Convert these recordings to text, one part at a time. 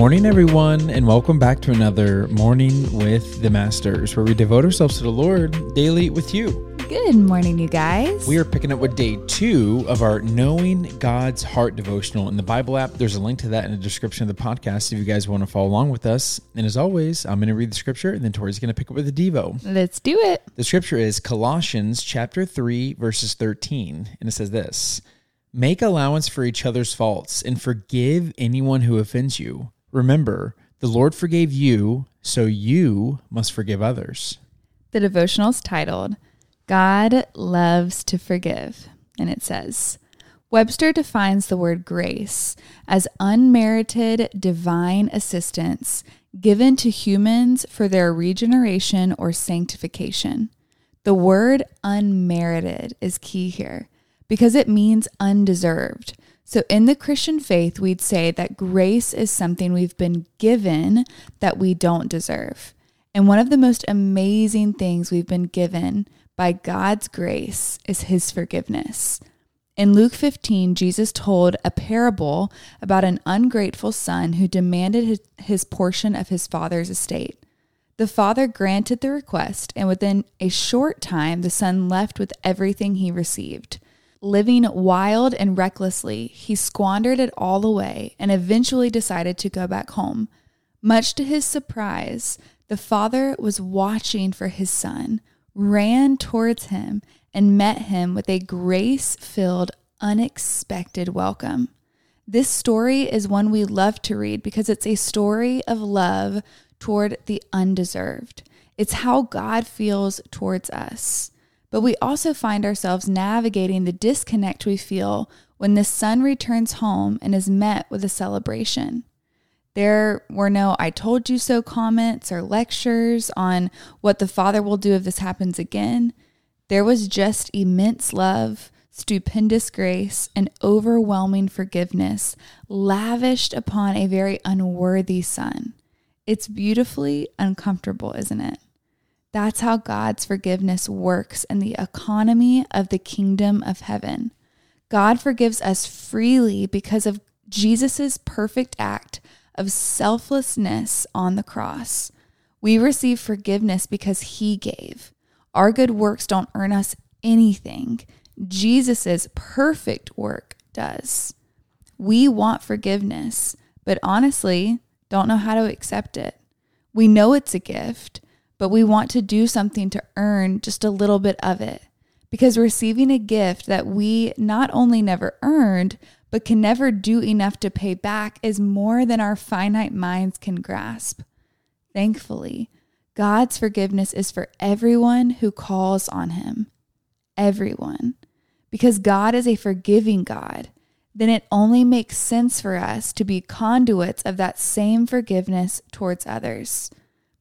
morning, everyone, and welcome back to another Morning with the Masters, where we devote ourselves to the Lord daily with you. Good morning, you guys. We are picking up with day two of our Knowing God's Heart devotional in the Bible app. There's a link to that in the description of the podcast if you guys want to follow along with us. And as always, I'm going to read the scripture, and then Tori's going to pick up with the Devo. Let's do it. The scripture is Colossians chapter 3, verses 13, and it says this. Make allowance for each other's faults and forgive anyone who offends you. Remember, the Lord forgave you, so you must forgive others. The devotional is titled, God Loves to Forgive. And it says, Webster defines the word grace as unmerited divine assistance given to humans for their regeneration or sanctification. The word unmerited is key here because it means undeserved. So, in the Christian faith, we'd say that grace is something we've been given that we don't deserve. And one of the most amazing things we've been given by God's grace is his forgiveness. In Luke 15, Jesus told a parable about an ungrateful son who demanded his, portion of his father's estate. The father granted the request, and within a short time, the son left with everything he received. Living wild and recklessly, he squandered it all away and eventually decided to go back home. Much to his surprise, the father was watching for his son, ran towards him, and met him with a grace filled, unexpected welcome. This story is one we love to read because it's a story of love toward the undeserved. It's how God feels towards us. But we also find ourselves navigating the disconnect we feel when the son returns home and is met with a celebration. There were no I told you so comments or lectures on what the father will do if this happens again. There was just immense love, stupendous grace, and overwhelming forgiveness lavished upon a very unworthy son. It's beautifully uncomfortable, isn't it? That's how God's forgiveness works in the economy of the kingdom of heaven. God forgives us freely because of Jesus' perfect act of selflessness on the cross. We receive forgiveness because he gave. Our good works don't earn us anything. Jesus' perfect work does. We want forgiveness, but honestly, don't know how to accept it. We know it's a gift but we want to do something to earn just a little bit of it. Because receiving a gift that we not only never earned, but can never do enough to pay back is more than our finite minds can grasp. Thankfully, God's forgiveness is for everyone who calls on Him. Everyone. Because God is a forgiving God, then it only makes sense for us to be conduits of that same forgiveness towards others.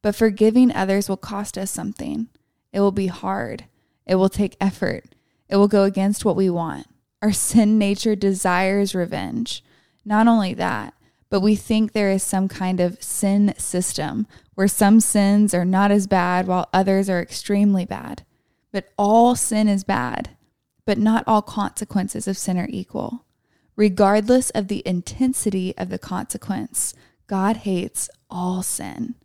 But forgiving others will cost us something. It will be hard. It will take effort. It will go against what we want. Our sin nature desires revenge. Not only that, but we think there is some kind of sin system where some sins are not as bad while others are extremely bad. But all sin is bad, but not all consequences of sin are equal. Regardless of the intensity of the consequence, God hates all sin.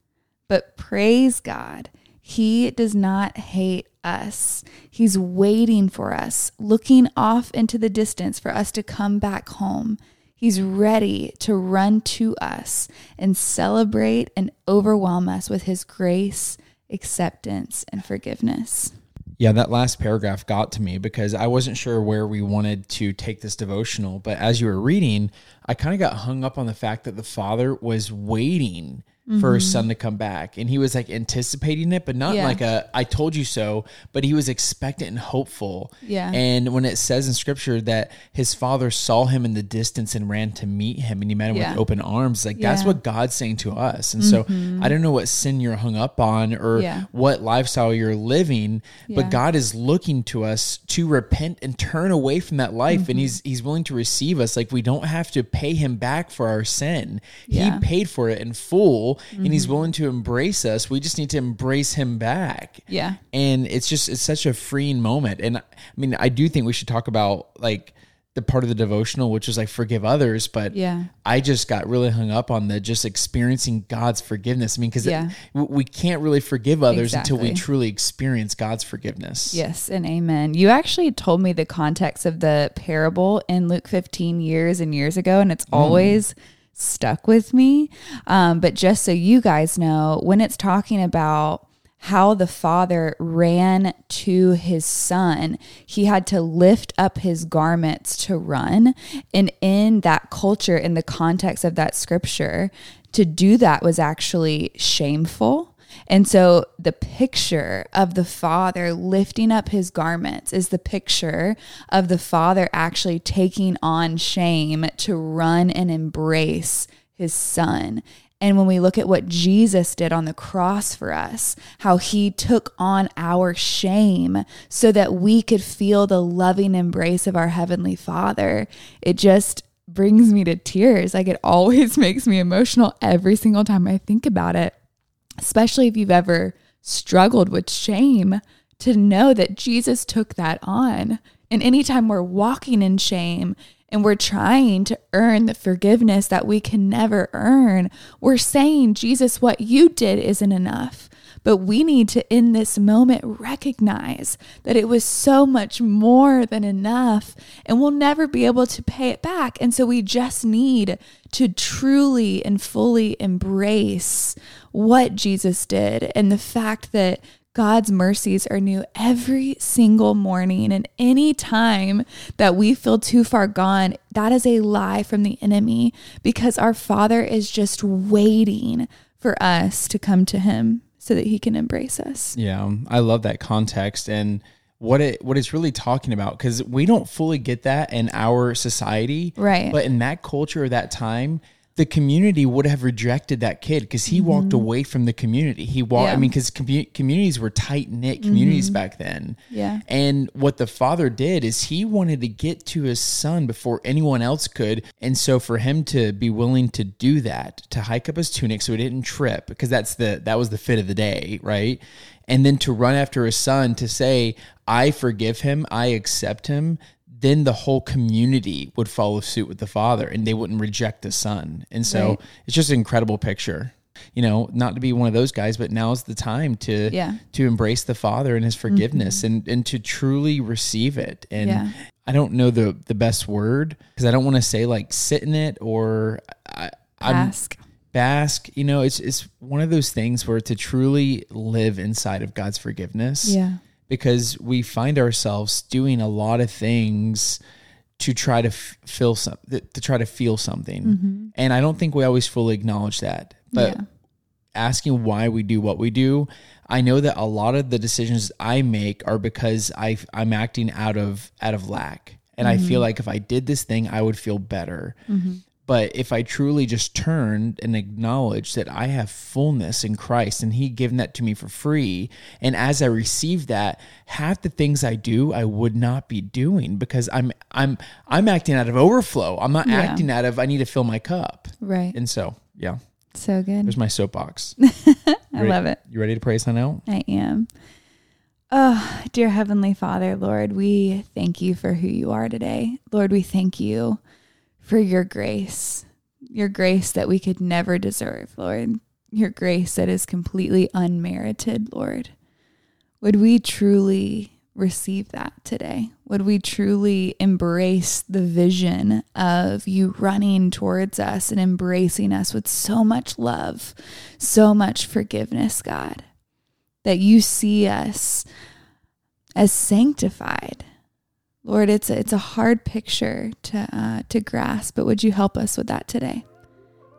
But praise God, He does not hate us. He's waiting for us, looking off into the distance for us to come back home. He's ready to run to us and celebrate and overwhelm us with His grace, acceptance, and forgiveness. Yeah, that last paragraph got to me because I wasn't sure where we wanted to take this devotional. But as you were reading, I kind of got hung up on the fact that the father was waiting mm-hmm. for his son to come back. And he was like anticipating it, but not yeah. like a I told you so, but he was expectant and hopeful. Yeah. And when it says in scripture that his father saw him in the distance and ran to meet him and he met him yeah. with open arms, like yeah. that's what God's saying to us. And mm-hmm. so I don't know what sin you're hung up on or what lifestyle you're living, but God is looking to us to repent and turn away from that life. Mm-hmm. And he's he's willing to receive us. Like we don't have to pay him back for our sin. He paid for it in full mm-hmm. and he's willing to embrace us. We just need to embrace him back. Yeah. And it's just it's such a freeing moment. And I mean, I do think we should talk about like the part of the devotional, which is like forgive others. But yeah, I just got really hung up on the just experiencing God's forgiveness. I mean, because yeah. we can't really forgive others exactly. until we truly experience God's forgiveness. Yes, and amen. You actually told me the context of the parable in Luke 15 years and years ago, and it's mm. always stuck with me. Um, but just so you guys know, when it's talking about how the father ran to his son. He had to lift up his garments to run. And in that culture, in the context of that scripture, to do that was actually shameful. And so the picture of the father lifting up his garments is the picture of the father actually taking on shame to run and embrace his son. And when we look at what Jesus did on the cross for us, how he took on our shame so that we could feel the loving embrace of our Heavenly Father, it just brings me to tears. Like it always makes me emotional every single time I think about it, especially if you've ever struggled with shame to know that Jesus took that on. And anytime we're walking in shame and we're trying to earn the forgiveness that we can never earn, we're saying, Jesus, what you did isn't enough. But we need to, in this moment, recognize that it was so much more than enough and we'll never be able to pay it back. And so we just need to truly and fully embrace what Jesus did and the fact that God's mercies are new every single morning. And any time that we feel too far gone, that is a lie from the enemy because our Father is just waiting for us to come to Him so that He can embrace us. Yeah, I love that context. And what it what it's really talking about because we don't fully get that in our society right but in that culture or that time the community would have rejected that kid because he mm-hmm. walked away from the community. He walked, yeah. I mean, because com- communities were tight knit communities mm-hmm. back then. Yeah. And what the father did is he wanted to get to his son before anyone else could. And so for him to be willing to do that, to hike up his tunic so he didn't trip, because that's the, that was the fit of the day, right? And then to run after his son to say, I forgive him, I accept him, then the whole community would follow suit with the father and they wouldn't reject the son. And so right. it's just an incredible picture. You know, not to be one of those guys, but now's the time to yeah. to embrace the Father and his forgiveness mm-hmm. and, and to truly receive it. And yeah. I don't know the the best word because I don't want to say like sit in it or I, ask bask you know it's it's one of those things where to truly live inside of god's forgiveness yeah because we find ourselves doing a lot of things to try to f- feel some to try to feel something mm-hmm. and i don't think we always fully acknowledge that but yeah. asking why we do what we do i know that a lot of the decisions i make are because i i'm acting out of out of lack and mm-hmm. i feel mm-hmm. like if i did this thing i would feel better mm-hmm. But if I truly just turned and acknowledged that I have fullness in Christ and He given that to me for free, and as I received that, half the things I do I would not be doing because I'm I'm I'm acting out of overflow. I'm not yeah. acting out of I need to fill my cup. Right. And so, yeah. So good. There's my soapbox. I ready, love it. You ready to pray sign out? I am. Oh, dear Heavenly Father, Lord, we thank you for who you are today. Lord, we thank you for your grace, your grace that we could never deserve, Lord, your grace that is completely unmerited, Lord. Would we truly receive that today? Would we truly embrace the vision of you running towards us and embracing us with so much love, so much forgiveness, God, that you see us as sanctified, Lord, it's a, it's a hard picture to uh, to grasp, but would you help us with that today?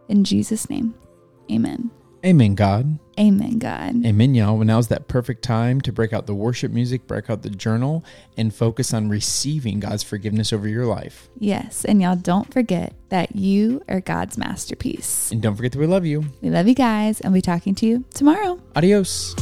In Jesus' name, Amen. Amen, God. Amen, God. Amen, y'all. Well, now's that perfect time to break out the worship music, break out the journal, and focus on receiving God's forgiveness over your life. Yes. And y'all don't forget that you are God's masterpiece. And don't forget that we love you. We love you guys, and we'll be talking to you tomorrow. Adios.